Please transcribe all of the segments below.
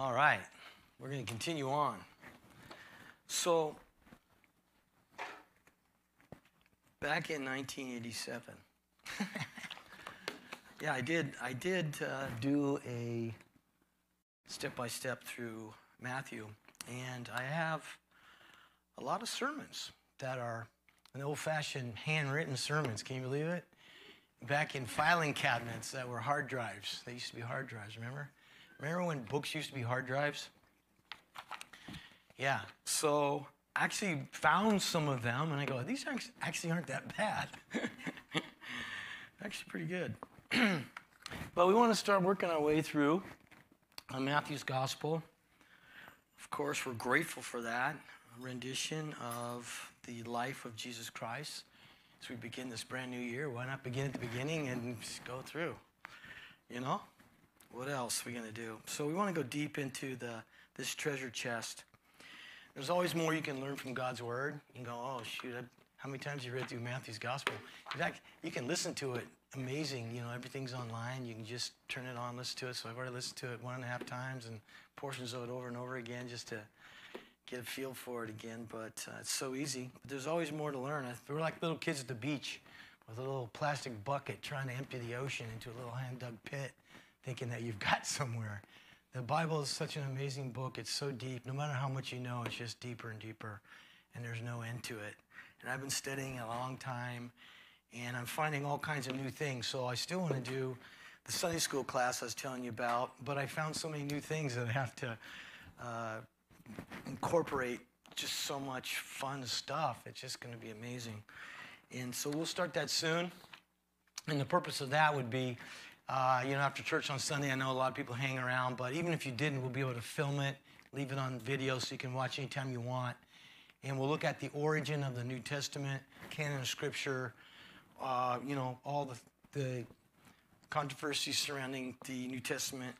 All right, we're going to continue on. So, back in 1987, yeah, I did. I did uh, do a step by step through Matthew, and I have a lot of sermons that are an old-fashioned handwritten sermons. Can you believe it? Back in filing cabinets that were hard drives. They used to be hard drives. Remember? Remember when books used to be hard drives? Yeah. So I actually found some of them, and I go, these actually aren't that bad. actually pretty good. but we want to start working our way through uh, Matthew's Gospel. Of course, we're grateful for that rendition of the life of Jesus Christ. As we begin this brand new year, why not begin at the beginning and go through? You know? What else are we going to do? So we want to go deep into the this treasure chest. There's always more you can learn from God's word. You can go, oh shoot, I, how many times you read through Matthew's gospel? In fact, you can listen to it. Amazing, you know, everything's online. You can just turn it on, listen to it. So I've already listened to it one and a half times and portions of it over and over again just to get a feel for it again. But uh, it's so easy. But there's always more to learn. We're like little kids at the beach with a little plastic bucket trying to empty the ocean into a little hand dug pit thinking that you've got somewhere. The Bible is such an amazing book. It's so deep. No matter how much you know, it's just deeper and deeper, and there's no end to it. And I've been studying a long time, and I'm finding all kinds of new things. So I still want to do the Sunday school class I was telling you about, but I found so many new things that I have to uh, incorporate. Just so much fun stuff. It's just going to be amazing. And so we'll start that soon. And the purpose of that would be uh, you know, after church on Sunday, I know a lot of people hang around, but even if you didn't, we'll be able to film it, leave it on video so you can watch anytime you want. And we'll look at the origin of the New Testament, canon of Scripture, uh, you know, all the, the controversies surrounding the New Testament,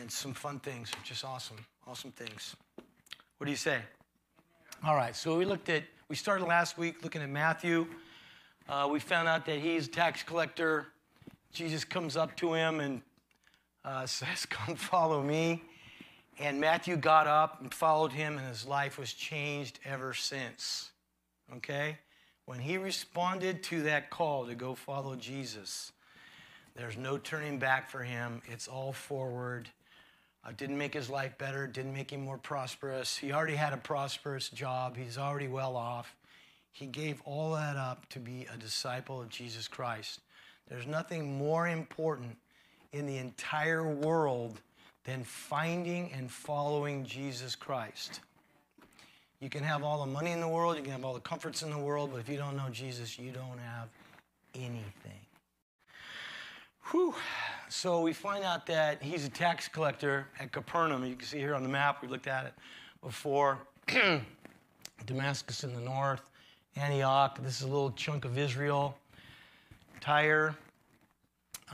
and some fun things, just awesome, awesome things. What do you say? All right, so we looked at, we started last week looking at Matthew. Uh, we found out that he's a tax collector Jesus comes up to him and uh, says, Come follow me. And Matthew got up and followed him, and his life was changed ever since. Okay? When he responded to that call to go follow Jesus, there's no turning back for him. It's all forward. Uh, didn't make his life better, didn't make him more prosperous. He already had a prosperous job, he's already well off. He gave all that up to be a disciple of Jesus Christ. There's nothing more important in the entire world than finding and following Jesus Christ. You can have all the money in the world, you can have all the comforts in the world, but if you don't know Jesus, you don't have anything. Whew. So we find out that he's a tax collector at Capernaum. You can see here on the map, we looked at it before. Damascus in the north, Antioch, this is a little chunk of Israel. Tyre,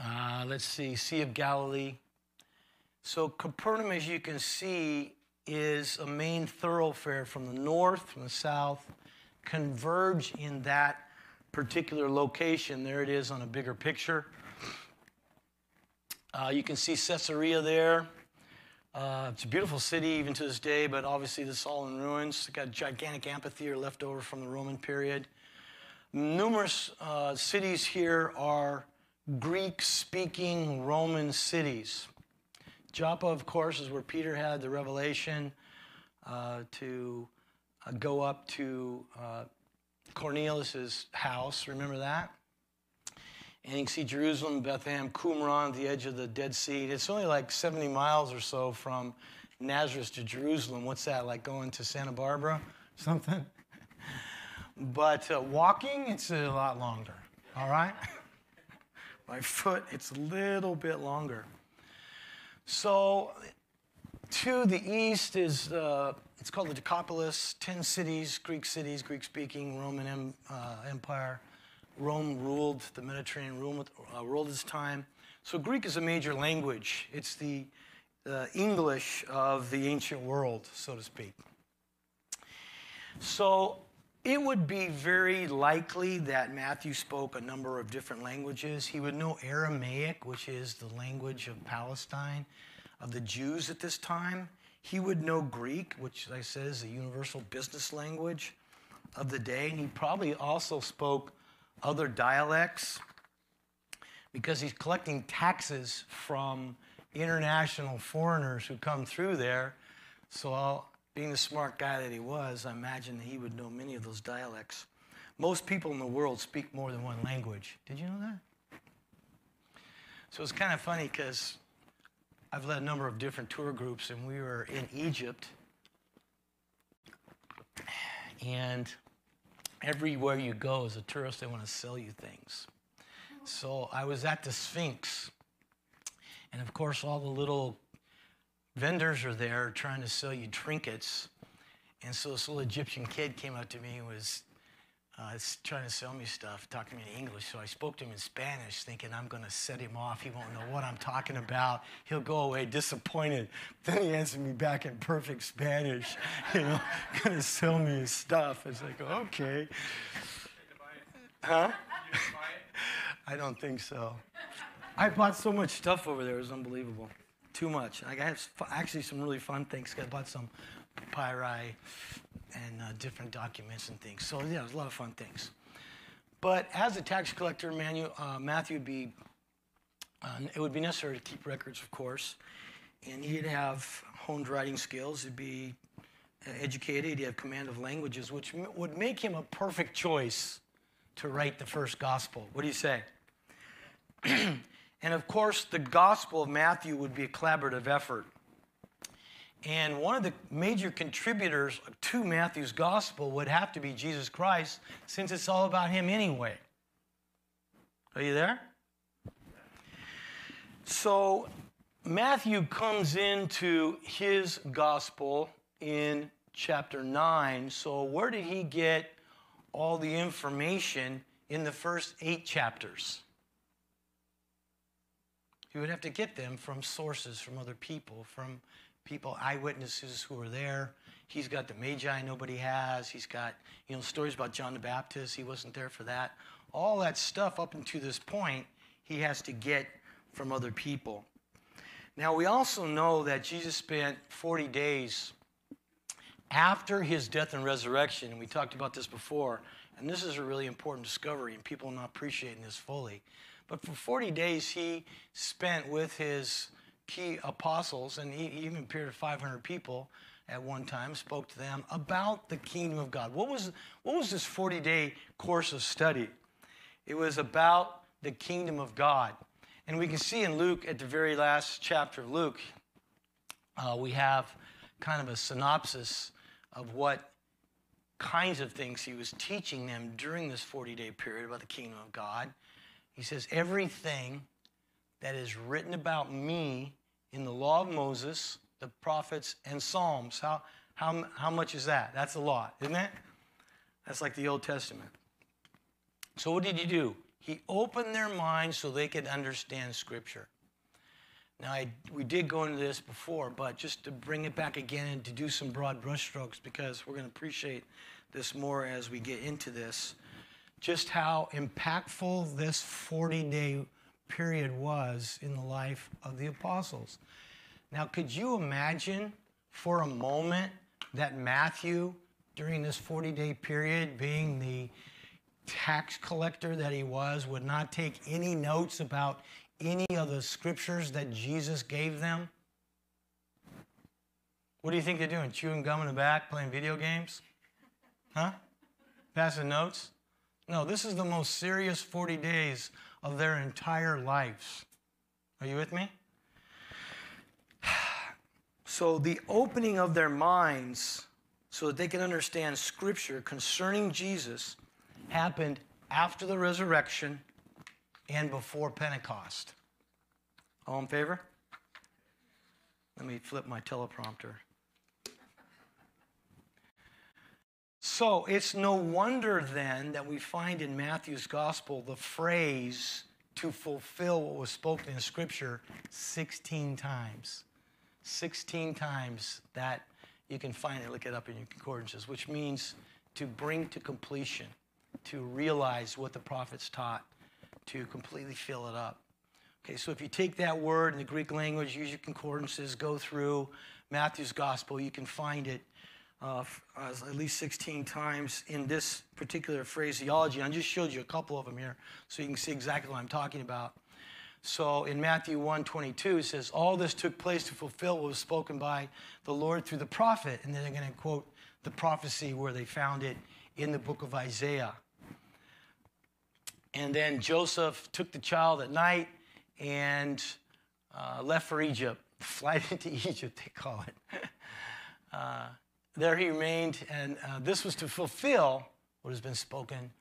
uh, let's see, Sea of Galilee. So Capernaum, as you can see, is a main thoroughfare from the north, from the south, converge in that particular location. There it is on a bigger picture. Uh, you can see Caesarea there. Uh, it's a beautiful city even to this day, but obviously this is all in ruins. It's got a gigantic amphitheater left over from the Roman period. Numerous uh, cities here are Greek speaking Roman cities. Joppa, of course, is where Peter had the revelation uh, to uh, go up to uh, Cornelius' house. Remember that? And you can see Jerusalem, Bethlehem, Qumran, the edge of the Dead Sea. It's only like 70 miles or so from Nazareth to Jerusalem. What's that, like going to Santa Barbara? Something? But uh, walking, it's a lot longer, all right? My foot, it's a little bit longer. So to the east is, uh, it's called the Decapolis, 10 cities, Greek cities, Greek speaking, Roman em, uh, Empire. Rome ruled the Mediterranean, ruled, uh, ruled its time. So Greek is a major language. It's the English of the ancient world, so to speak. So it would be very likely that Matthew spoke a number of different languages. He would know Aramaic, which is the language of Palestine. of the Jews at this time. He would know Greek, which I said is the universal business language of the day. And he probably also spoke other dialects because he's collecting taxes from international foreigners who come through there. So, I'll, being the smart guy that he was, I imagine that he would know many of those dialects. Most people in the world speak more than one language. Did you know that? So it's kind of funny because I've led a number of different tour groups, and we were in Egypt. And everywhere you go as a tourist, they want to sell you things. So I was at the Sphinx, and of course, all the little vendors are there trying to sell you trinkets. And so this little Egyptian kid came up to me and was uh, trying to sell me stuff, talking to me in English. So I spoke to him in Spanish, thinking I'm going to set him off. He won't know what I'm talking about. He'll go away disappointed. Then he answered me back in perfect Spanish, you know, going to sell me his stuff. It's like, okay. Huh? I don't think so. I bought so much stuff over there, it was unbelievable. Too much. I got actually some really fun things. I bought some papyri and uh, different documents and things. So yeah, there's a lot of fun things. But as a tax collector, Manu, uh, Matthew would be, uh, it would be necessary to keep records, of course, and he'd have honed writing skills. He'd be uh, educated. He'd have command of languages, which would make him a perfect choice to write the first gospel. What do you say? and of course, the gospel of Matthew would be a collaborative effort. And one of the major contributors to Matthew's gospel would have to be Jesus Christ, since it's all about him anyway. Are you there? So, Matthew comes into his gospel in chapter 9. So, where did he get all the information in the first eight chapters? He would have to get them from sources, from other people, from people, eyewitnesses who were there. He's got the Magi nobody has. He's got, you know, stories about John the Baptist. He wasn't there for that. All that stuff up until this point, he has to get from other people. Now, we also know that Jesus spent 40 days after his death and resurrection, and we talked about this before, and this is a really important discovery, and people are not appreciating this fully. But for 40 days, he spent with his key apostles, and he even appeared to 500 people at one time, spoke to them about the kingdom of God. What was, what was this 40 day course of study? It was about the kingdom of God. And we can see in Luke, at the very last chapter of Luke, uh, we have kind of a synopsis of what kinds of things he was teaching them during this 40 day period about the kingdom of God. He says, Everything that is written about me in the law of Moses, the prophets, and Psalms. How, how, how much is that? That's a lot, isn't it? That's like the Old Testament. So, what did he do? He opened their minds so they could understand Scripture. Now, I, we did go into this before, but just to bring it back again and to do some broad brushstrokes because we're going to appreciate this more as we get into this. Just how impactful this 40 day period was in the life of the apostles. Now, could you imagine for a moment that Matthew, during this 40 day period, being the tax collector that he was, would not take any notes about any of the scriptures that Jesus gave them? What do you think they're doing? Chewing gum in the back, playing video games? Huh? Passing notes? No, this is the most serious 40 days of their entire lives. Are you with me? So, the opening of their minds so that they can understand Scripture concerning Jesus happened after the resurrection and before Pentecost. All in favor? Let me flip my teleprompter. So it's no wonder then that we find in Matthew's gospel the phrase to fulfill what was spoken in Scripture 16 times. 16 times that you can find it, look it up in your concordances, which means to bring to completion, to realize what the prophets taught, to completely fill it up. Okay, so if you take that word in the Greek language, use your concordances, go through Matthew's gospel, you can find it uh, at least 16 times in this particular phraseology. I just showed you a couple of them here so you can see exactly what I'm talking about. So in Matthew 1 22, it says, All this took place to fulfill what was spoken by the Lord through the prophet. And then they're going to quote the prophecy where they found it in the book of Isaiah. And then Joseph took the child at night and uh, left for Egypt, flight into Egypt, they call it. Uh, there he remained, and uh, this was to fulfill what has been spoken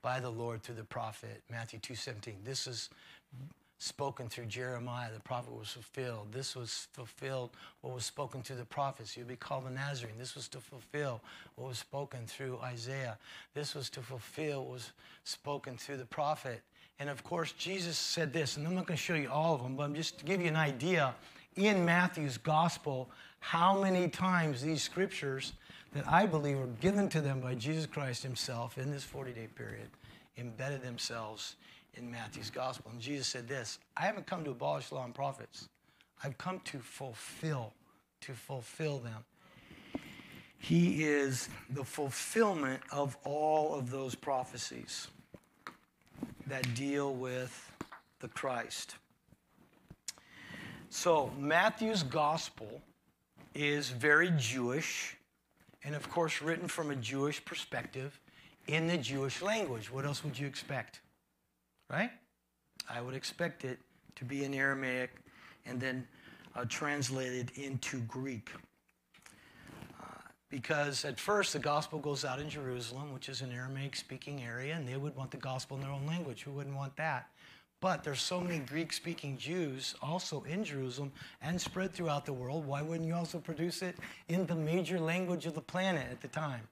by the Lord through the prophet, Matthew 2.17. This is spoken through Jeremiah, the prophet was fulfilled. This was fulfilled what was spoken through the prophets. You'll be called the Nazarene. This was to fulfill what was spoken through Isaiah. This was to fulfill what was spoken through the prophet. And of course, Jesus said this, and I'm not going to show you all of them, but I'm just to give you an idea in Matthew's gospel how many times these scriptures that I believe were given to them by Jesus Christ himself in this 40 day period embedded themselves in Matthew's gospel. And Jesus said this I haven't come to abolish law and prophets, I've come to fulfill, to fulfill them. He is the fulfillment of all of those prophecies that deal with the Christ. So, Matthew's gospel is very Jewish, and of course, written from a Jewish perspective in the Jewish language. What else would you expect? right? I would expect it to be in Aramaic and then uh, translated into Greek. Uh, because at first the gospel goes out in Jerusalem, which is an Aramaic speaking area, and they would want the gospel in their own language. Who wouldn't want that? But there's so many Greek speaking Jews also in Jerusalem and spread throughout the world. Why wouldn't you also produce it in the major language of the planet at the time?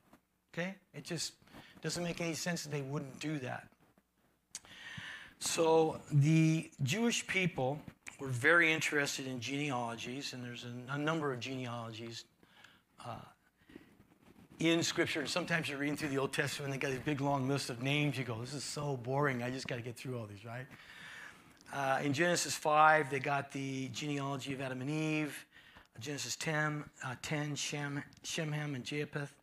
Okay? It just doesn't make any sense that they wouldn't do that. So the Jewish people were very interested in genealogies, and there's a, a number of genealogies uh, in Scripture. And sometimes you're reading through the Old Testament, and they got these big long list of names. You go, this is so boring. I just got to get through all these, right? Uh, in Genesis 5, they got the genealogy of Adam and Eve. Genesis 10, uh, 10 Shem, Shemham and Japheth.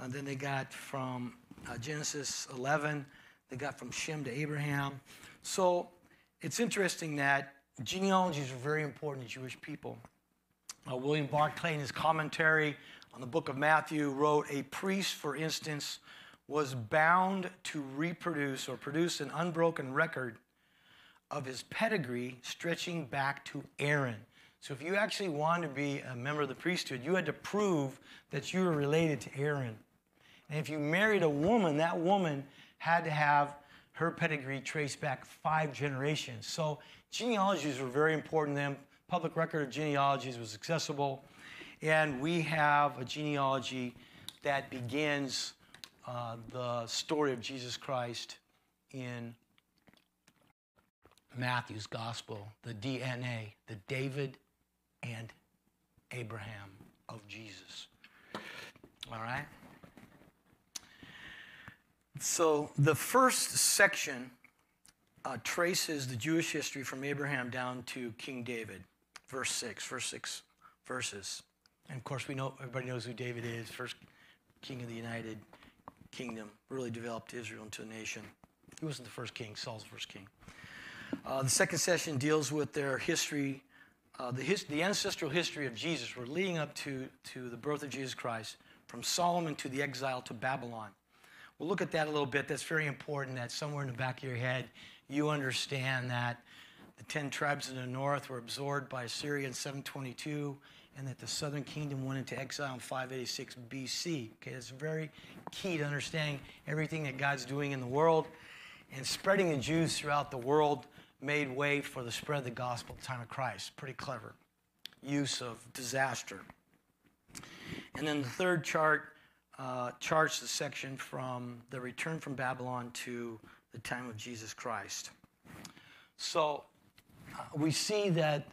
Uh, then they got from uh, Genesis 11, they got from Shem to Abraham. So it's interesting that genealogies are very important to Jewish people. Uh, William Barclay, in his commentary on the book of Matthew, wrote A priest, for instance, was bound to reproduce or produce an unbroken record of his pedigree stretching back to Aaron. So if you actually wanted to be a member of the priesthood, you had to prove that you were related to Aaron. And if you married a woman, that woman had to have her pedigree traced back five generations. So genealogies were very important to them. Public record of genealogies was accessible. And we have a genealogy that begins uh, the story of Jesus Christ in Matthew's gospel, the DNA, the David and Abraham of Jesus. All right? So the first section uh, traces the Jewish history from Abraham down to King David, verse 6, first six verses. And of course, we know everybody knows who David is, first king of the United Kingdom, really developed Israel into a nation. He wasn't the first king, Saul's first king. Uh, the second session deals with their history, uh, the, his, the ancestral history of Jesus. We're leading up to, to the birth of Jesus Christ, from Solomon to the exile to Babylon. We'll look at that a little bit. That's very important that somewhere in the back of your head, you understand that the 10 tribes in the north were absorbed by Assyria in 722 and that the southern kingdom went into exile in 586 BC. Okay, it's very key to understanding everything that God's doing in the world and spreading the Jews throughout the world made way for the spread of the gospel at the time of Christ. Pretty clever use of disaster. And then the third chart uh, charts the section from the return from Babylon to the time of Jesus Christ. So uh, we see that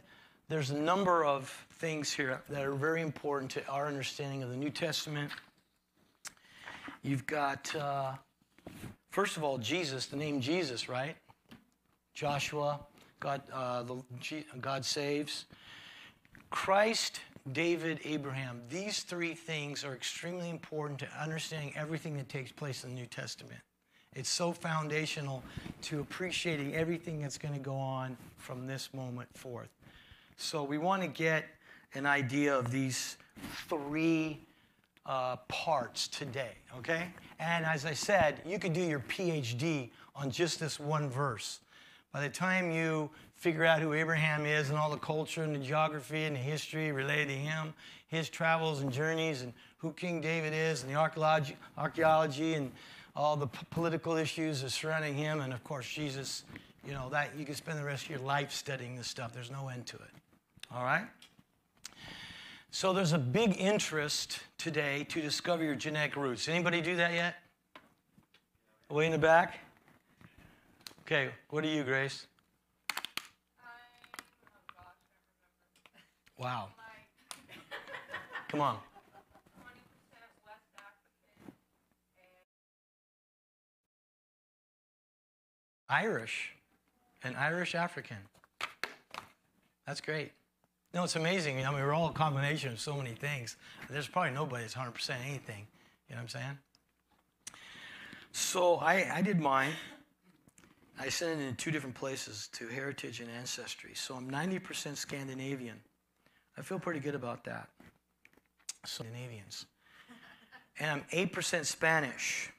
there's a number of things here that are very important to our understanding of the New Testament. You've got, uh, first of all, Jesus, the name Jesus, right? Joshua God, uh, the, God saves. Christ, David, Abraham. These three things are extremely important to understanding everything that takes place in the New Testament. It's so foundational to appreciating everything that's going to go on from this moment forth. So we want to get an idea of these three uh, parts today, okay? And as I said, you could do your PhD on just this one verse. By the time you figure out who Abraham is and all the culture and the geography and the history related to him, his travels and journeys, and who King David is, and the archaeology, archaeology and all the p- political issues surrounding him, and of course Jesus, you know, that you can spend the rest of your life studying this stuff. There's no end to it. All right? So there's a big interest today to discover your genetic roots. Anybody do that yet? Way in the back? Okay, what are you, Grace? Wow. Come on. Irish, an Irish African. That's great. No, it's amazing. I mean, we're all a combination of so many things. There's probably nobody that's 100% anything. You know what I'm saying? So I, I did mine. I sent it in two different places to Heritage and Ancestry. So I'm 90% Scandinavian. I feel pretty good about that. Scandinavians. And I'm 8% Spanish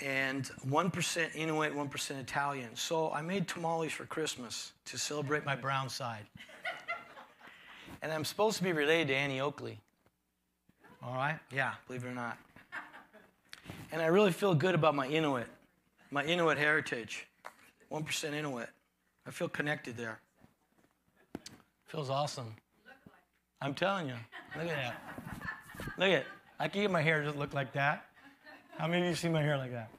and 1% Inuit, 1% Italian. So I made tamales for Christmas to celebrate my brown side. and I'm supposed to be related to Annie Oakley. All right? Yeah, believe it or not. And I really feel good about my Inuit, my Inuit heritage. 1% Inuit. I feel connected there. Feels awesome. I'm telling you. Look at that. Look at it. I can get my hair just look like that. How many of you see my hair like that?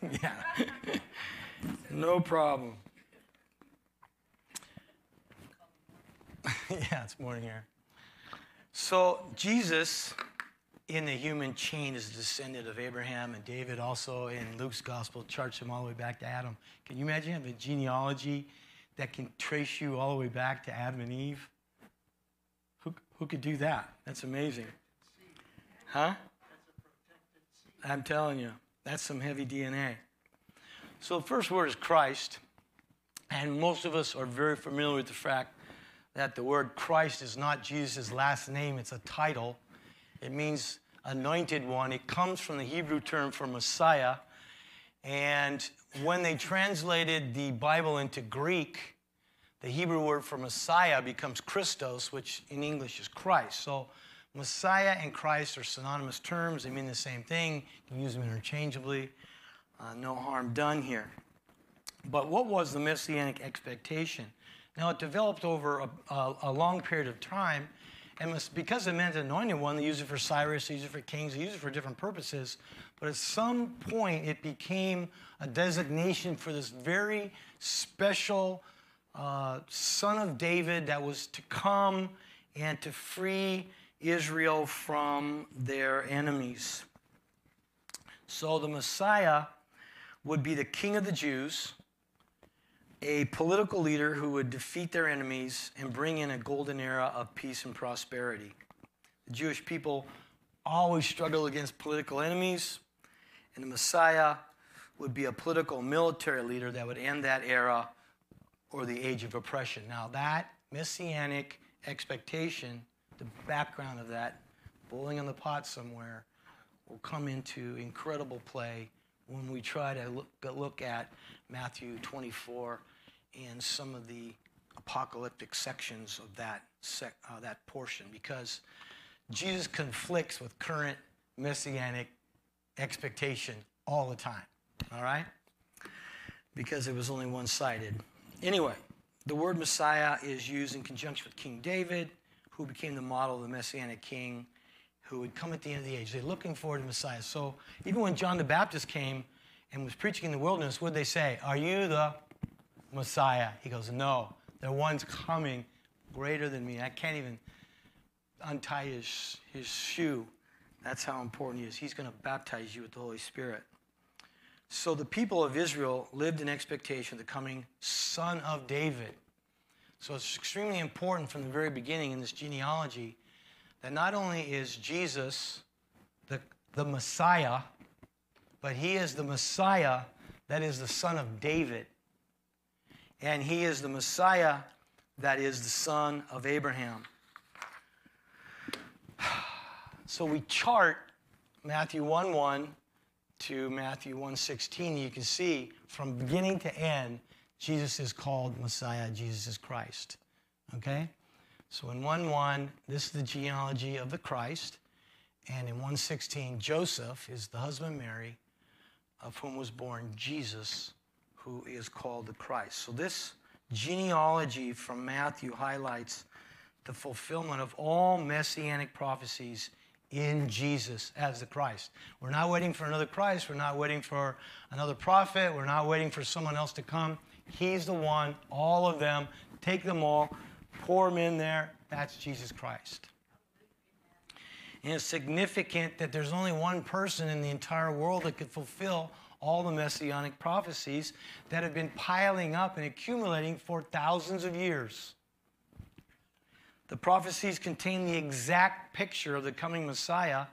yeah. no problem. yeah, it's morning here. So, Jesus in the human chain is a descendant of Abraham and David. Also, in Luke's gospel, charts him all the way back to Adam. Can you imagine having a genealogy that can trace you all the way back to Adam and Eve? Who, who could do that? That's amazing. Huh? I'm telling you, that's some heavy DNA. So the first word is Christ, and most of us are very familiar with the fact that the word Christ is not Jesus' last name, it's a title. It means anointed one. It comes from the Hebrew term for Messiah. And when they translated the Bible into Greek, the Hebrew word for Messiah becomes Christos, which in English is Christ. So Messiah and Christ are synonymous terms. They mean the same thing. You can use them interchangeably. Uh, no harm done here. But what was the messianic expectation? Now, it developed over a, a, a long period of time, and because it meant anointed one, they used it for Cyrus, they used it for kings, they used it for different purposes. But at some point, it became a designation for this very special uh, son of David that was to come and to free Israel from their enemies. So the Messiah would be the king of the Jews, a political leader who would defeat their enemies and bring in a golden era of peace and prosperity. The Jewish people always struggle against political enemies, and the Messiah would be a political military leader that would end that era or the age of oppression. Now, that messianic expectation, the background of that, boiling in the pot somewhere, will come into incredible play when we try to look, look at Matthew 24 and some of the apocalyptic sections of that, sec, uh, that portion because Jesus conflicts with current messianic expectation all the time. All right? Because it was only one sided. Anyway, the word Messiah is used in conjunction with King David, who became the model of the messianic king who would come at the end of the age. They're looking forward to Messiah. So even when John the Baptist came and was preaching in the wilderness, did they say? Are you the Messiah? He goes, No, the one's coming greater than me. I can't even untie his, his shoe. That's how important he is. He's going to baptize you with the Holy Spirit. So the people of Israel lived in expectation of the coming son of David. So it's extremely important from the very beginning in this genealogy that not only is Jesus the, the Messiah, but he is the Messiah that is the son of David. And he is the Messiah that is the son of Abraham. So we chart Matthew 1 1 to Matthew 1 16. You can see from beginning to end, Jesus is called Messiah, Jesus is Christ. Okay? So in 1 1, this is the genealogy of the Christ. And in 116, Joseph is the husband Mary, of whom was born Jesus, who is called the Christ. So this genealogy from Matthew highlights the fulfillment of all messianic prophecies in Jesus as the Christ. We're not waiting for another Christ. We're not waiting for another prophet. We're not waiting for someone else to come. He's the one, all of them. Take them all, pour them in there. That's Jesus Christ. And it's significant that there's only one person in the entire world that could fulfill all the messianic prophecies that have been piling up and accumulating for thousands of years. The prophecies contain the exact picture of the coming Messiah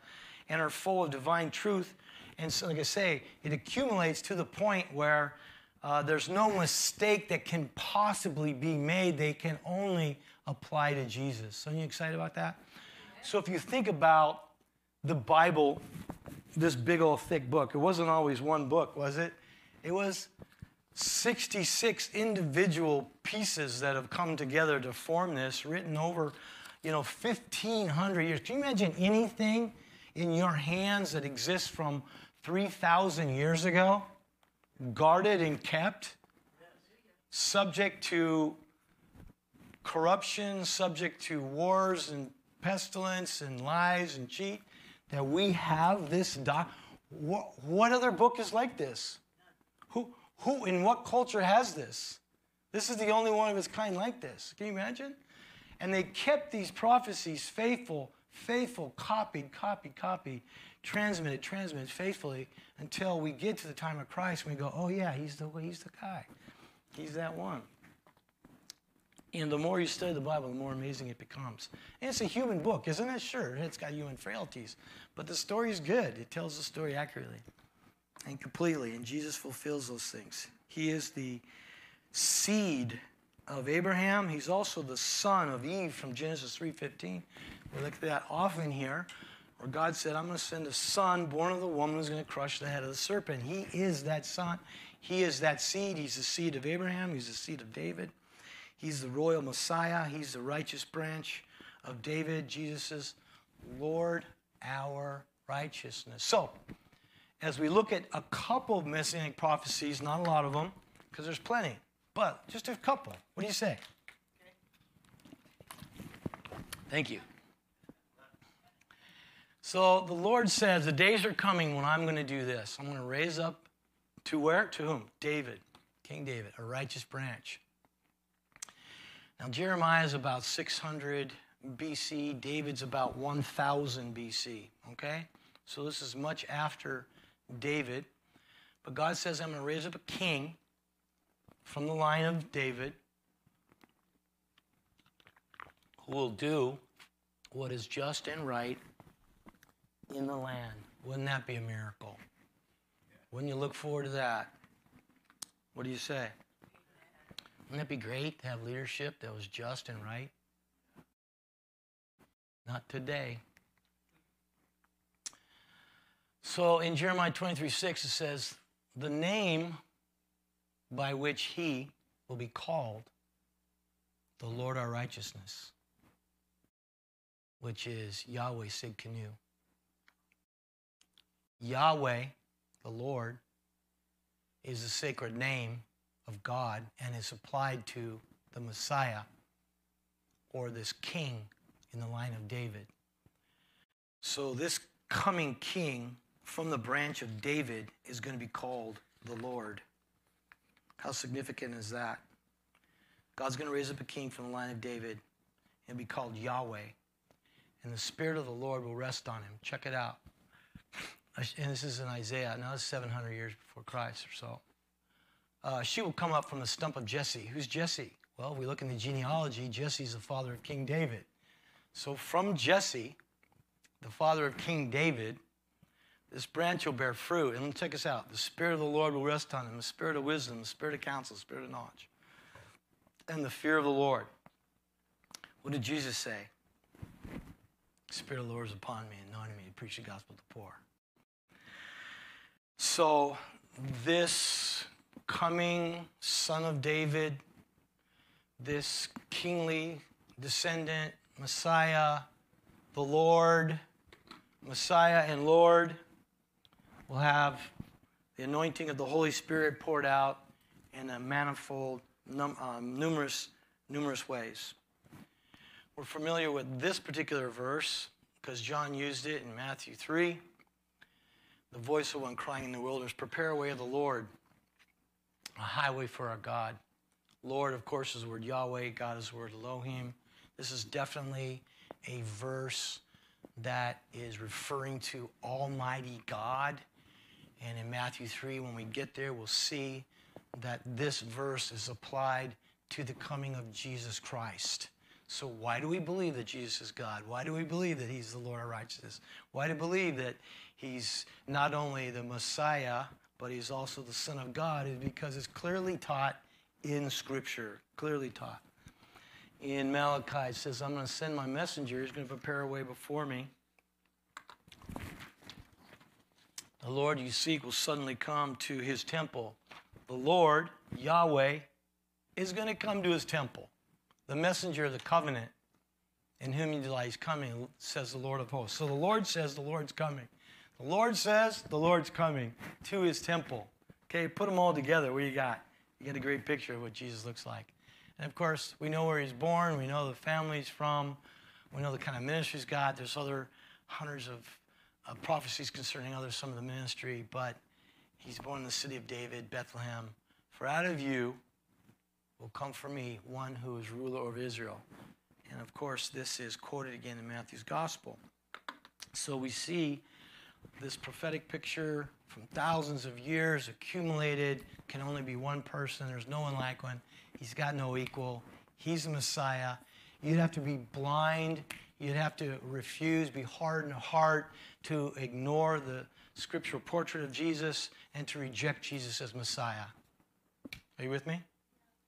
and are full of divine truth. And so, like I say, it accumulates to the point where uh, there's no mistake that can possibly be made. They can only apply to Jesus. So, are you excited about that? So, if you think about the Bible, this big old thick book, it wasn't always one book, was it? It was 66 individual pieces that have come together to form this, written over, you know, 1,500 years. Can you imagine anything in your hands that exists from 3,000 years ago, guarded and kept, subject to corruption, subject to wars and pestilence and lies and cheat, that we have this doc. What, what other book is like this? Who, who in what culture has this? This is the only one of its kind like this. Can you imagine? And they kept these prophecies faithful, faithful, copied, copied, copied, transmitted, transmitted faithfully until we get to the time of Christ and we go, oh yeah, he's the he's the guy. He's that one. And the more you study the Bible, the more amazing it becomes. And it's a human book, isn't it? Sure, it's got human frailties. But the story is good. It tells the story accurately and completely. And Jesus fulfills those things. He is the seed of Abraham. He's also the son of Eve from Genesis 3.15. We look at that often here, where God said, I'm going to send a son born of the woman who's going to crush the head of the serpent. He is that son. He is that seed. He's the seed of Abraham. He's the seed of David. He's the royal Messiah. He's the righteous branch of David. Jesus is Lord, our righteousness. So, as we look at a couple of messianic prophecies, not a lot of them, because there's plenty, but just a couple. What do you say? Thank you. So the Lord says, The days are coming when I'm going to do this. I'm going to raise up to where? To whom? David, King David, a righteous branch. Now, Jeremiah is about 600 BC, David's about 1000 BC, okay? So this is much after David. But God says, I'm going to raise up a king from the line of David who will do what is just and right in the land. Wouldn't that be a miracle? Wouldn't you look forward to that? What do you say? Wouldn't that be great to have leadership that was just and right? Not today. So in Jeremiah 23 6, it says, The name by which he will be called the Lord our righteousness, which is Yahweh Tsidkenu. Yahweh, the Lord, is the sacred name of God and is applied to the Messiah or this king in the line of David. So, this coming king from the branch of David is going to be called the Lord. How significant is that? God's going to raise up a king from the line of David and be called Yahweh. And the Spirit of the Lord will rest on him. Check it out. and this is in Isaiah, now it's 700 years before Christ or so. Uh, she will come up from the stump of Jesse. Who's Jesse? Well, we look in the genealogy, Jesse's the father of King David. So from Jesse, the father of King David, this branch will bear fruit. And check us out. The Spirit of the Lord will rest on him, the Spirit of wisdom, the Spirit of counsel, the Spirit of knowledge, and the fear of the Lord. What did Jesus say? The Spirit of the Lord is upon me, anointing me to preach the gospel to the poor. So, this coming son of David, this kingly descendant, Messiah, the Lord, Messiah and Lord, will have the anointing of the Holy Spirit poured out in a manifold, num, um, numerous, numerous ways. We're familiar with this particular verse because John used it in Matthew 3. The voice of one crying in the wilderness, prepare a way of the Lord, a highway for our God. Lord, of course, is the word Yahweh. God is the word Elohim. This is definitely a verse that is referring to Almighty God. And in Matthew 3, when we get there, we'll see that this verse is applied to the coming of Jesus Christ. So, why do we believe that Jesus is God? Why do we believe that He's the Lord of righteousness? Why do we believe that He's not only the Messiah, but He's also the Son of God? Is because it's clearly taught in Scripture, clearly taught. In Malachi, it says, I'm going to send my messenger. He's going to prepare a way before me. The Lord you seek will suddenly come to his temple. The Lord, Yahweh, is going to come to his temple. The messenger of the covenant in whom you delight is coming, says the Lord of hosts. So the Lord says the Lord's coming. The Lord says the Lord's coming to his temple. Okay, put them all together. What you got? You get a great picture of what Jesus looks like. And of course, we know where he's born. We know the family he's from. We know the kind of ministry he's got. There's other hundreds of prophecies concerning other some of the ministry, but he's born in the city of David, Bethlehem. For out of you will come for me one who is ruler over Israel. And of course, this is quoted again in Matthew's gospel. So we see this prophetic picture from thousands of years accumulated can only be one person. There's no one like one. He's got no equal. He's the Messiah. You'd have to be blind. You'd have to refuse, be hard hardened heart to ignore the scriptural portrait of Jesus and to reject Jesus as Messiah. Are you with me?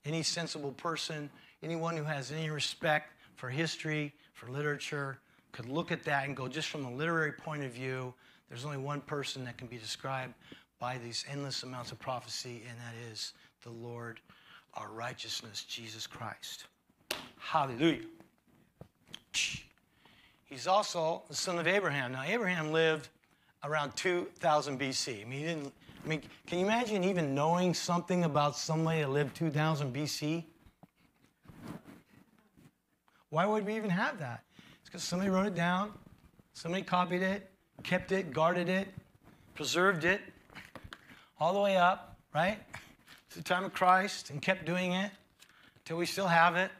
Any sensible person, anyone who has any respect for history, for literature, could look at that and go, just from a literary point of view, there's only one person that can be described by these endless amounts of prophecy, and that is the Lord, our righteousness, Jesus Christ. Hallelujah. He's also the son of Abraham. Now, Abraham lived around 2000 BC. I mean, he didn't, I mean, can you imagine even knowing something about somebody that lived 2000 BC? Why would we even have that? It's because somebody wrote it down, somebody copied it, kept it, guarded it, preserved it, all the way up, right? To the time of Christ, and kept doing it till we still have it.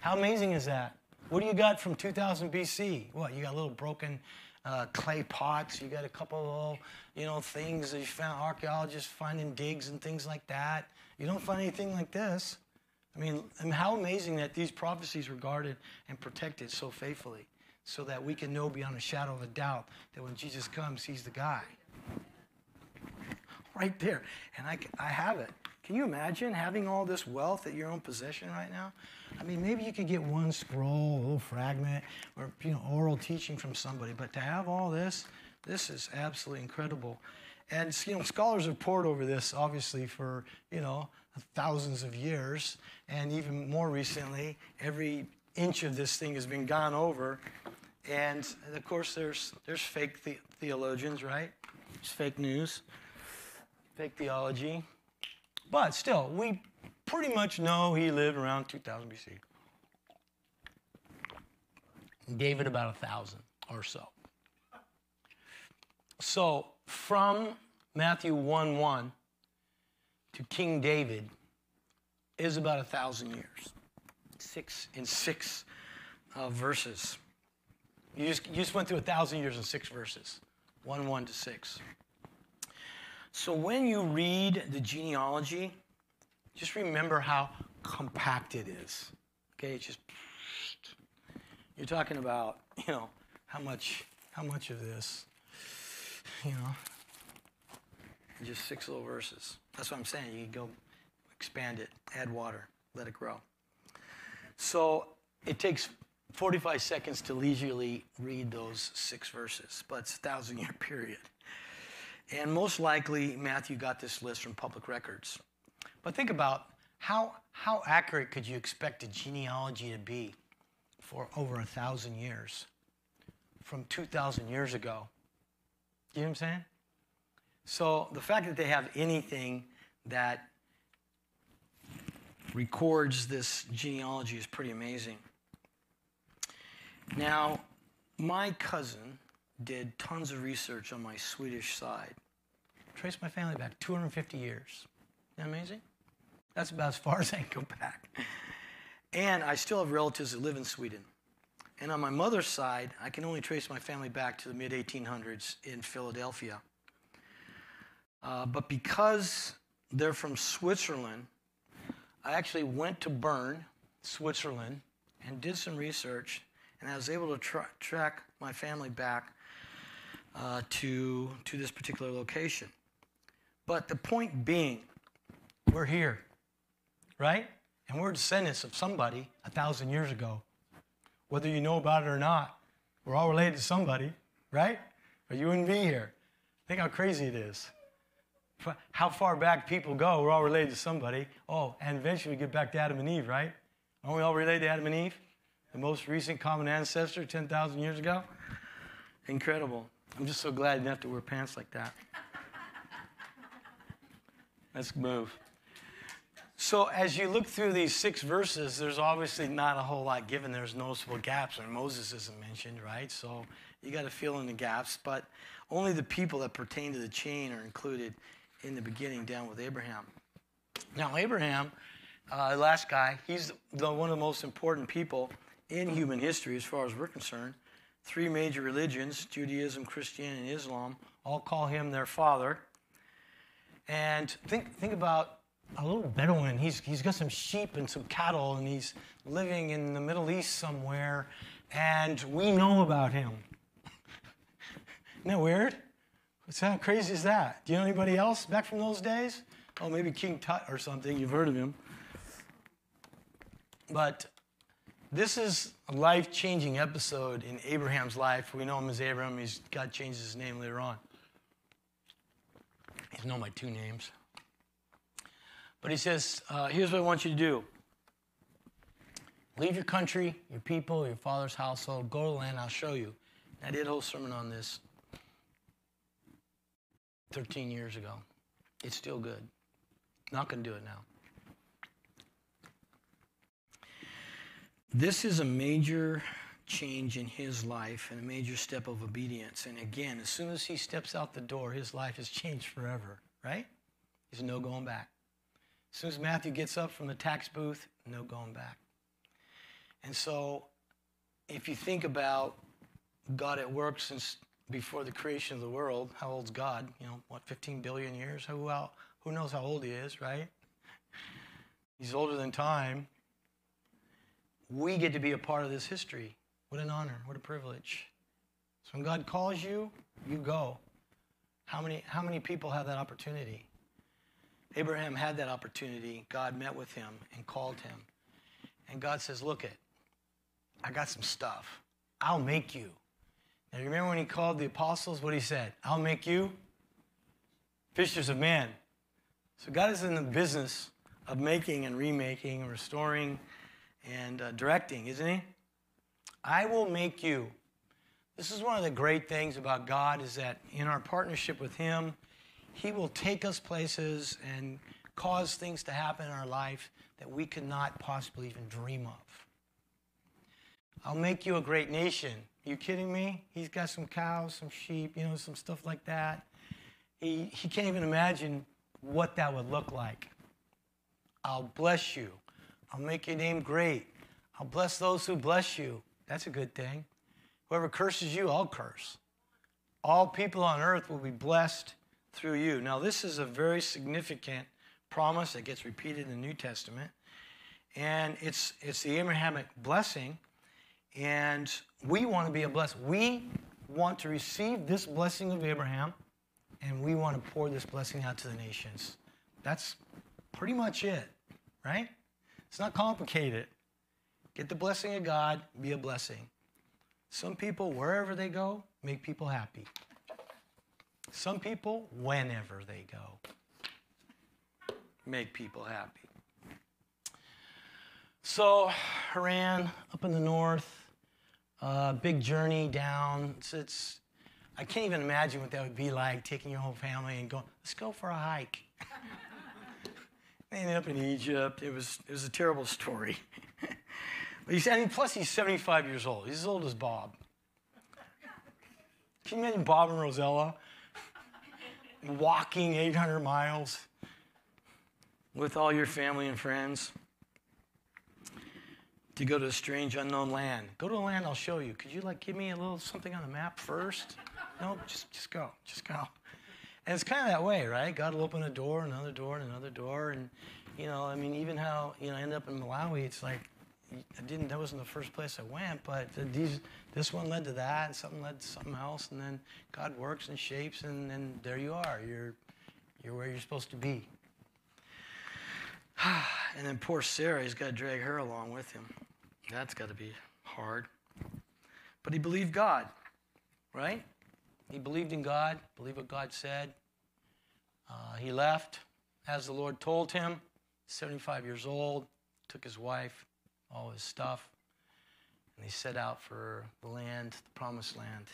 How amazing is that? What do you got from 2000 BC? What, you got little broken uh, clay pots, you got a couple of little, you know, things that you found, archaeologists finding digs and things like that. You don't find anything like this. I mean, I mean, how amazing that these prophecies were guarded and protected so faithfully so that we can know beyond a shadow of a doubt that when Jesus comes, he's the guy. Right there. And I, I have it. Can you imagine having all this wealth at your own possession right now? I mean, maybe you could get one scroll, a little fragment, or you know, oral teaching from somebody, but to have all this, this is absolutely incredible. And you know, scholars have pored over this obviously for you know thousands of years, and even more recently, every inch of this thing has been gone over. And of course, there's there's fake the- theologians, right? It's fake news, fake theology. But still, we pretty much know he lived around 2000 BC. David about a thousand or so. So from Matthew 1 1 to King David is about a thousand years. Six in six uh, verses. You just, you just went through a thousand years in six verses. 1 1 to 6. So when you read the genealogy, just remember how compact it is. Okay, it's just you're talking about, you know, how much how much of this, you know, just six little verses. That's what I'm saying. You can go expand it, add water, let it grow. So it takes 45 seconds to leisurely read those six verses, but it's a thousand year period. And most likely, Matthew got this list from public records. But think about how, how accurate could you expect a genealogy to be for over a thousand years from 2,000 years ago? You know what I'm saying? So the fact that they have anything that records this genealogy is pretty amazing. Now, my cousin did tons of research on my Swedish side. Traced my family back 250 years. Isn't that amazing? That's about as far as I can go back. And I still have relatives that live in Sweden. And on my mother's side, I can only trace my family back to the mid 1800s in Philadelphia. Uh, but because they're from Switzerland, I actually went to Bern, Switzerland, and did some research, and I was able to tra- track my family back uh, to, to this particular location. But the point being, we're here, right? And we're descendants of somebody a thousand years ago. Whether you know about it or not, we're all related to somebody, right? Or you wouldn't be here. Think how crazy it is. How far back people go, we're all related to somebody. Oh, and eventually we get back to Adam and Eve, right? Aren't we all related to Adam and Eve? The most recent common ancestor 10,000 years ago? Incredible. I'm just so glad I didn't have to wear pants like that. Let's move. So, as you look through these six verses, there's obviously not a whole lot given. There's noticeable gaps, and Moses isn't mentioned, right? So, you got to fill in the gaps, but only the people that pertain to the chain are included in the beginning down with Abraham. Now, Abraham, uh, last guy, he's the, one of the most important people in human history as far as we're concerned. Three major religions Judaism, Christianity, and Islam all call him their father. And think, think about a little Bedouin. He's, he's got some sheep and some cattle, and he's living in the Middle East somewhere, and we know about him. Isn't that weird? What's how crazy is that? Do you know anybody else back from those days? Oh, maybe King Tut or something. You've heard of him. But this is a life changing episode in Abraham's life. We know him as Abraham. He's, God changes his name later on. He's known by two names. But he says, uh, Here's what I want you to do leave your country, your people, your father's household, go to the land I'll show you. I did a whole sermon on this 13 years ago. It's still good. Not going to do it now. This is a major change in his life and a major step of obedience. And again, as soon as he steps out the door, his life has changed forever, right? There's no going back. As soon as Matthew gets up from the tax booth, no going back. And so, if you think about God at work since before the creation of the world. How old's God? You know, what, 15 billion years? Who, who knows how old he is, right? He's older than time. We get to be a part of this history. What an honor, what a privilege. So when God calls you, you go. How many, how many people have that opportunity? Abraham had that opportunity. God met with him and called him. And God says, Look it, I got some stuff. I'll make you. You remember when he called the apostles, what he said? I'll make you fishers of men. So God is in the business of making and remaking, and restoring and uh, directing, isn't he? I will make you. This is one of the great things about God is that in our partnership with him, he will take us places and cause things to happen in our life that we could not possibly even dream of. I'll make you a great nation. You kidding me? He's got some cows, some sheep, you know, some stuff like that. He, he can't even imagine what that would look like. I'll bless you. I'll make your name great. I'll bless those who bless you. That's a good thing. Whoever curses you, I'll curse. all people on earth will be blessed through you. Now, this is a very significant promise that gets repeated in the New Testament. And it's, it's the Abrahamic blessing. And we want to be a blessing. We want to receive this blessing of Abraham, and we want to pour this blessing out to the nations. That's pretty much it, right? It's not complicated. Get the blessing of God, be a blessing. Some people, wherever they go, make people happy. Some people, whenever they go, make people happy. So, Haran up in the north, uh, big journey down. It's, it's, I can't even imagine what that would be like taking your whole family and going, let's go for a hike. they ended up in Egypt. It was, it was a terrible story. but he's, I mean, plus, he's 75 years old. He's as old as Bob. Can you imagine Bob and Rosella walking 800 miles with all your family and friends? To go to a strange unknown land. Go to a land I'll show you. Could you like give me a little something on the map first? No, just just go. Just go. And it's kind of that way, right? God will open a door, another door, and another door, and you know, I mean, even how you know, I end up in Malawi, it's like I didn't. That wasn't the first place I went, but these, this one led to that, and something led to something else, and then God works and shapes, and then there you are. You're, you're where you're supposed to be. and then poor Sarah, he's got to drag her along with him. That's got to be hard. But he believed God, right? He believed in God, believed what God said. Uh, he left as the Lord told him, 75 years old, took his wife, all his stuff, and they set out for the land, the promised land,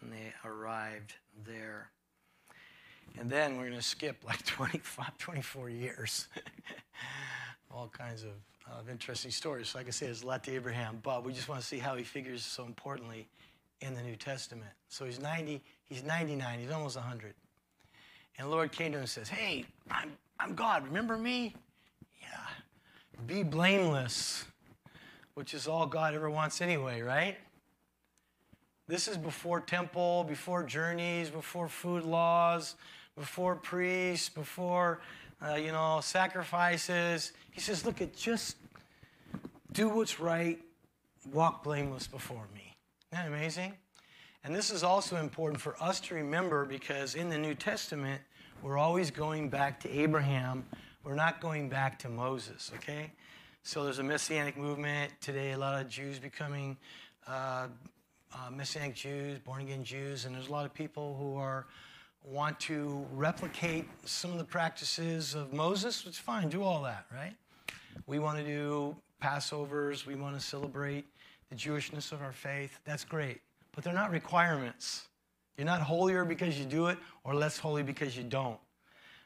and they arrived there. And then we're going to skip like 25, 24 years. all kinds of, of interesting stories. So, like I say, there's a lot to Abraham, but we just want to see how he figures so importantly in the New Testament. So he's 90, he's 99, he's almost 100. And the Lord came to him and says, Hey, I'm, I'm God, remember me? Yeah. Be blameless, which is all God ever wants anyway, right? This is before temple, before journeys, before food laws, before priests, before uh, you know, sacrifices. He says, look at just do what's right, walk blameless before me. Isn't that amazing? And this is also important for us to remember because in the New Testament, we're always going back to Abraham. We're not going back to Moses, okay? So there's a messianic movement today, a lot of Jews becoming uh, uh, messianic Jews, born again Jews, and there's a lot of people who are want to replicate some of the practices of Moses, it's fine, do all that, right? We want to do Passovers, we want to celebrate the Jewishness of our faith. That's great. But they're not requirements. You're not holier because you do it or less holy because you don't.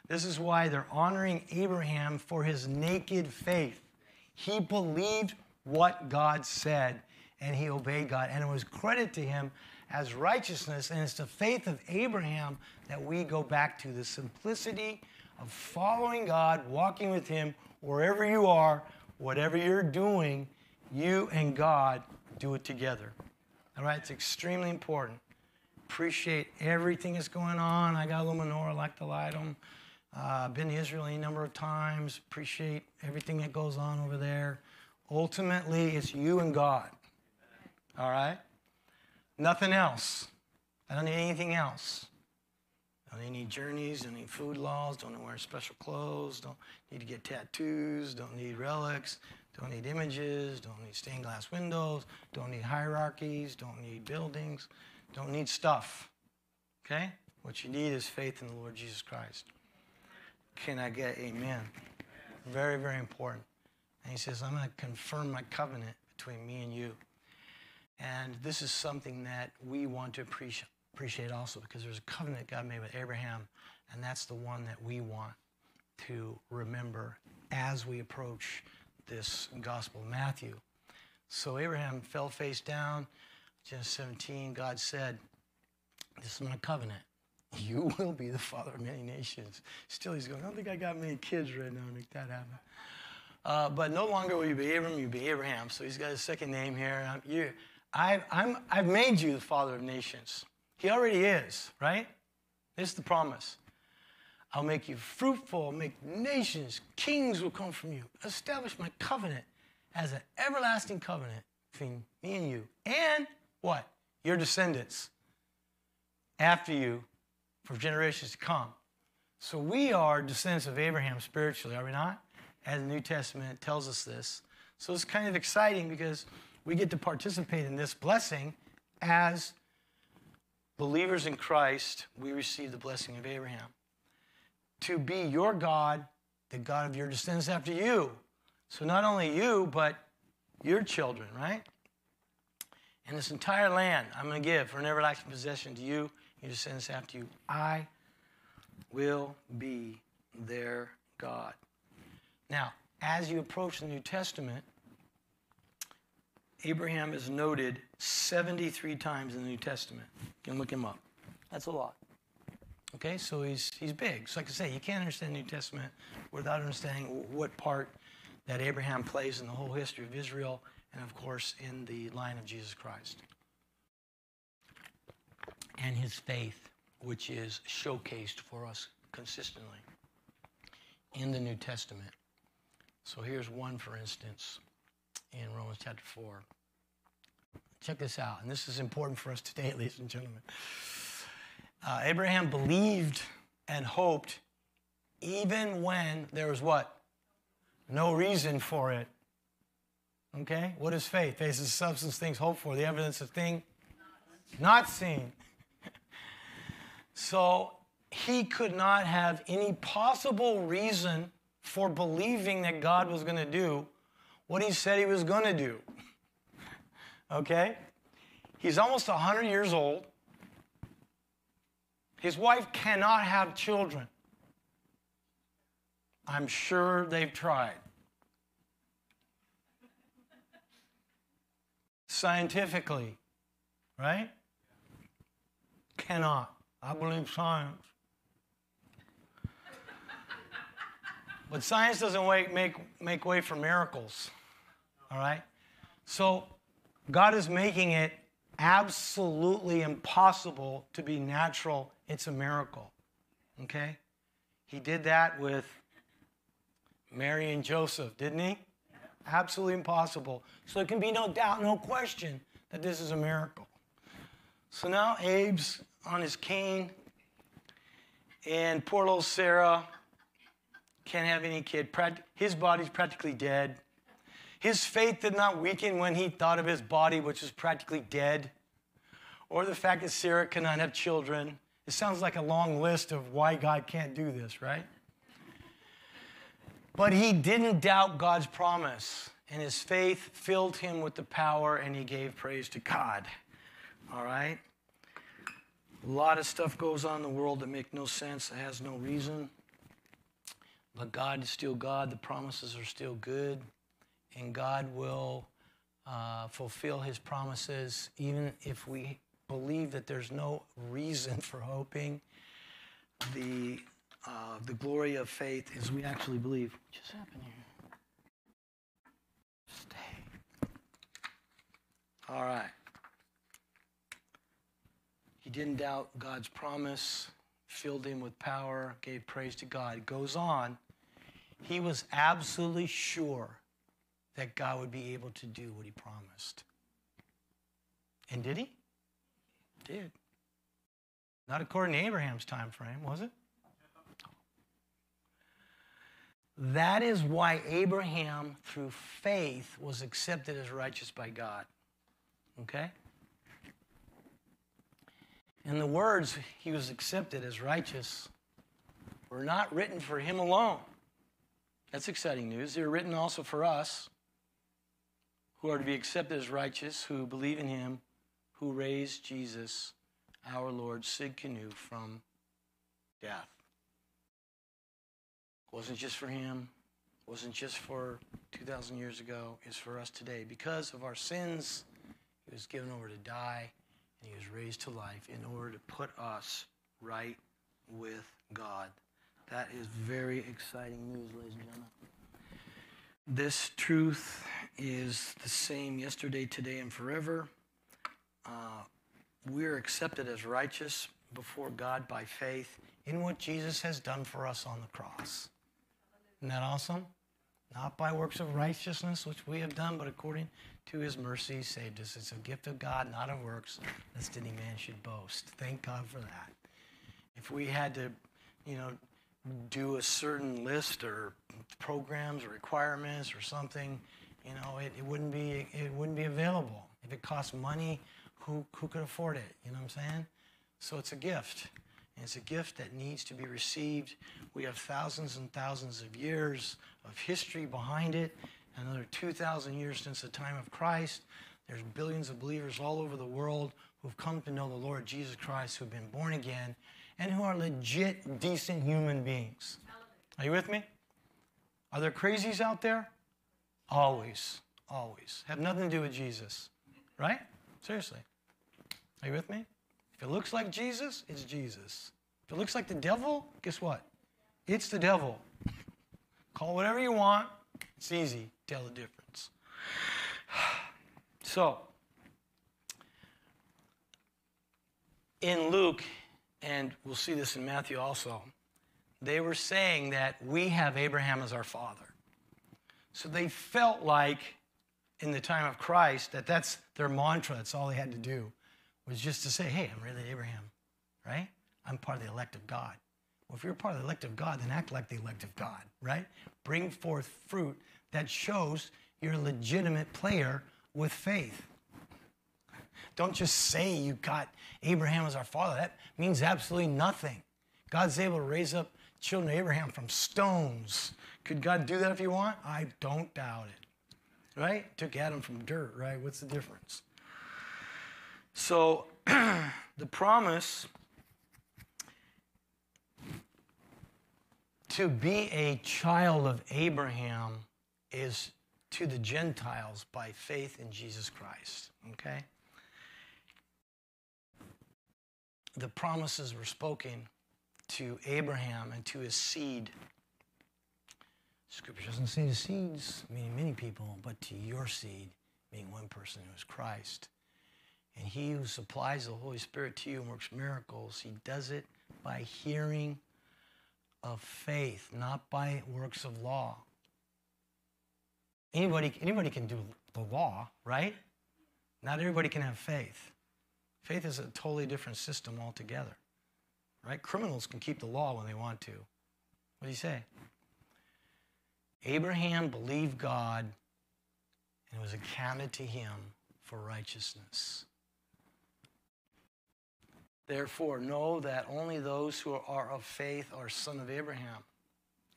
This is why they're honoring Abraham for his naked faith. He believed what God said and he obeyed God, and it was credit to him as righteousness. And it's the faith of Abraham that we go back to the simplicity of following God, walking with Him wherever you are, whatever you're doing, you and God do it together. All right, it's extremely important. Appreciate everything that's going on. I got a little menorah, like to light them. Uh, been to Israel a number of times. Appreciate everything that goes on over there. Ultimately, it's you and God. All right? Nothing else. I don't need anything else. Don't need any journeys, don't need food laws, don't wear special clothes, don't need to get tattoos, don't need relics, don't need images, don't need stained glass windows, don't need hierarchies, don't need buildings, don't need stuff. Okay? What you need is faith in the Lord Jesus Christ. Can I get amen? Very, very important. And he says, I'm going to confirm my covenant between me and you. And this is something that we want to appreciate, also because there's a covenant God made with Abraham, and that's the one that we want to remember as we approach this Gospel of Matthew. So Abraham fell face down. Genesis 17, God said, This is my covenant. You will be the father of many nations. Still, he's going, I don't think I got many kids right now to make that happen. Uh, but no longer will you be Abram, you'll be Abraham. So he's got a second name here. You, I, I'm, I've made you the father of nations. He already is, right? This is the promise. I'll make you fruitful, make nations, kings will come from you. Establish my covenant as an everlasting covenant between me and you. And what? Your descendants after you for generations to come. So we are descendants of Abraham spiritually, are we not? As the New Testament tells us this. So it's kind of exciting because we get to participate in this blessing as believers in Christ. We receive the blessing of Abraham. To be your God, the God of your descendants after you. So not only you, but your children, right? And this entire land I'm going to give for an everlasting possession to you, your descendants after you. I will be their God. Now, as you approach the New Testament, Abraham is noted 73 times in the New Testament. You can look him up. That's a lot. Okay, so he's, he's big. So, like I say, you can't understand the New Testament without understanding what part that Abraham plays in the whole history of Israel and, of course, in the line of Jesus Christ. And his faith, which is showcased for us consistently in the New Testament. So here's one, for instance, in Romans chapter 4. Check this out, and this is important for us today, ladies and gentlemen. Uh, Abraham believed and hoped even when there was what? No reason for it. Okay? What is faith? Faith is the substance things hoped for, the evidence of thing not seen. so he could not have any possible reason for believing that God was going to do what he said he was going to do. Okay? He's almost 100 years old. His wife cannot have children. I'm sure they've tried. Scientifically, right? Cannot. I believe science. But science doesn't make, make, make way for miracles. All right? So God is making it absolutely impossible to be natural. It's a miracle. Okay? He did that with Mary and Joseph, didn't he? Absolutely impossible. So there can be no doubt, no question that this is a miracle. So now Abe's on his cane, and poor little Sarah can't have any kid. His body's practically dead. His faith did not weaken when he thought of his body, which was practically dead, or the fact that Sarah cannot have children. It sounds like a long list of why God can't do this, right? But he didn't doubt God's promise, and his faith filled him with the power, and he gave praise to God. All right? A lot of stuff goes on in the world that make no sense, that has no reason. But God is still God. The promises are still good. And God will uh, fulfill his promises even if we believe that there's no reason for hoping. The, uh, the glory of faith is we actually believe. What just happened here? Stay. All right. He didn't doubt God's promise, filled him with power, gave praise to God. It goes on he was absolutely sure that God would be able to do what he promised. And did he? Did. Not according to Abraham's time frame, was it? That is why Abraham, through faith, was accepted as righteous by God. Okay? And the words he was accepted as righteous were not written for him alone. That's exciting news. They were written also for us who are to be accepted as righteous, who believe in him, who raised Jesus, our Lord, Tsidkenu, from death. It wasn't just for him, it wasn't just for 2,000 years ago, it's for us today. Because of our sins, he was given over to die, and he was raised to life in order to put us right with God. That is very exciting news, ladies and gentlemen. This truth is the same yesterday, today, and forever. Uh, we're accepted as righteous before God by faith in what Jesus has done for us on the cross. Isn't that awesome? Not by works of righteousness, which we have done, but according to his mercy, saved us. It's a gift of God, not of works, lest any man should boast. Thank God for that. If we had to, you know, do a certain list or programs or requirements or something, you know, it, it wouldn't be it wouldn't be available. If it costs money, who who could afford it? You know what I'm saying? So it's a gift. And it's a gift that needs to be received. We have thousands and thousands of years of history behind it, another 2,000 years since the time of Christ. There's billions of believers all over the world who've come to know the Lord Jesus Christ, who've been born again, and who are legit, decent human beings. Are you with me? Are there crazies out there? Always, always. Have nothing to do with Jesus, right? Seriously. Are you with me? If it looks like Jesus, it's Jesus. If it looks like the devil, guess what? It's the devil. Call whatever you want. It's easy. Tell the difference. So, in Luke, and we'll see this in Matthew also, they were saying that we have Abraham as our father. So they felt like in the time of Christ that that's their mantra, that's all they had to do was just to say, hey, I'm really Abraham, right? I'm part of the elect of God. Well, if you're part of the elect of God, then act like the elect of God, right? Bring forth fruit that shows you're a legitimate player with faith. Don't just say you got Abraham as our father. That means absolutely nothing. God's able to raise up children of Abraham from stones. Could God do that if you want? I don't doubt it. Right? Took Adam from dirt, right? What's the difference? So the promise to be a child of Abraham is to the Gentiles by faith in Jesus Christ. Okay? The promises were spoken to Abraham and to his seed. Scripture doesn't say the seeds, meaning many people, but to your seed, meaning one person who is Christ. And he who supplies the Holy Spirit to you and works miracles, he does it by hearing of faith, not by works of law. Anybody, anybody can do the law, right? Not everybody can have faith. Faith is a totally different system altogether, right? Criminals can keep the law when they want to. What do you say? Abraham believed God and it was accounted to him for righteousness. Therefore, know that only those who are of faith are son of Abraham.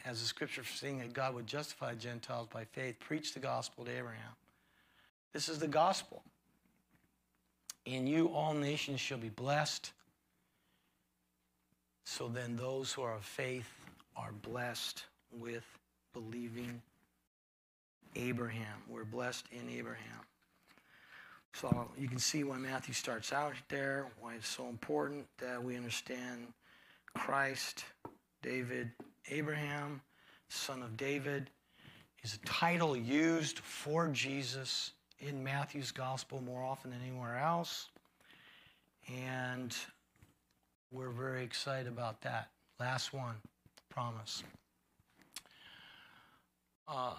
As the scripture saying that God would justify Gentiles by faith, preach the gospel to Abraham. This is the gospel. In you all nations shall be blessed. So then those who are of faith are blessed with believing Abraham. We're blessed in Abraham. So you can see why Matthew starts out there, why it's so important that we understand Christ, David, Abraham, son of David, is a title used for Jesus in Matthew's gospel more often than anywhere else. And we're very excited about that. Last one, promise. Uh,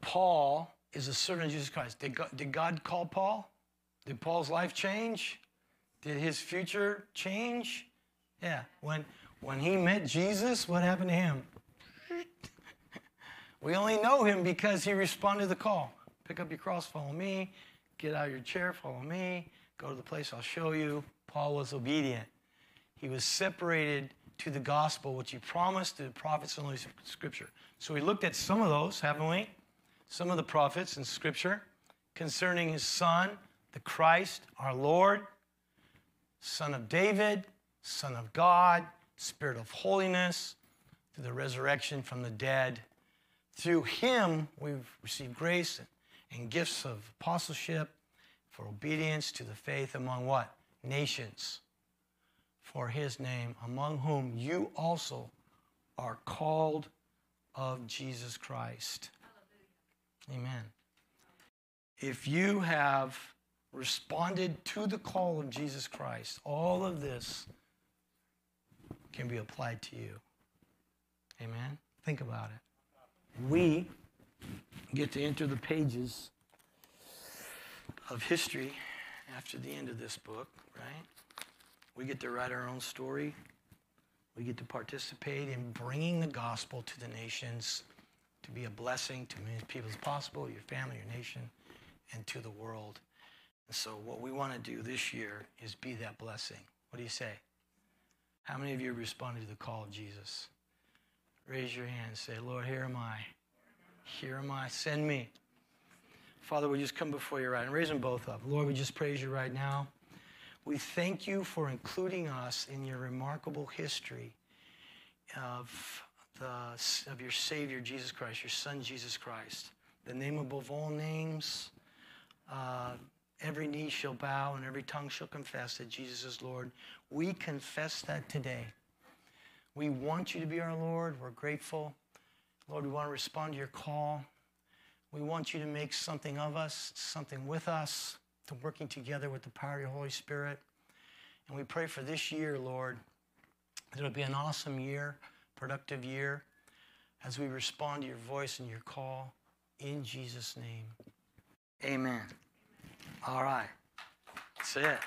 Paul is a servant of Jesus Christ. Did God, did God call Paul? Did Paul's life change? Did his future change? Yeah. When, when he met Jesus, what happened to him? we only know him because he responded to the call. Pick up your cross, follow me. Get out of your chair, follow me. Go to the place I'll show you. Paul was obedient. He was separated to the gospel, which he promised to the prophets and the scripture. So we looked at some of those, haven't we? some of the prophets in Scripture concerning his son, the Christ, our Lord, son of David, son of God, spirit of holiness, through the resurrection from the dead. Through him, we've received grace and gifts of apostleship for obedience to the faith among what? Nations. For his name, among whom you also are called of Jesus Christ. Amen. If you have responded to the call of Jesus Christ, all of this can be applied to you. Amen? Think about it. We get to enter the pages of history after the end of this book, right? We get to write our own story. We get to participate in bringing the gospel to the nations to be a blessing to as many people as possible, your family, your nation, and to the world. And so, what we want to do this year is be that blessing. What do you say? How many of you responded to the call of Jesus? Raise your hand. Say, Lord, here am I. Here am I. Send me. Father, we just come before you right and raise them both up. Lord, we just praise you right now. We thank you for including us in your remarkable history of, the, of your Savior, Jesus Christ, your Son, Jesus Christ. The name above all names. Uh, every knee shall bow and every tongue shall confess that Jesus is Lord. We confess that today. We want you to be our Lord. We're grateful. Lord, we want to respond to your call. We want you to make something of us, something with us, to working together with the power of your Holy Spirit. And we pray for this year, Lord, that it'll be an awesome year, productive year, as we respond to your voice and your call. In Jesus' name, amen. All right. That's it.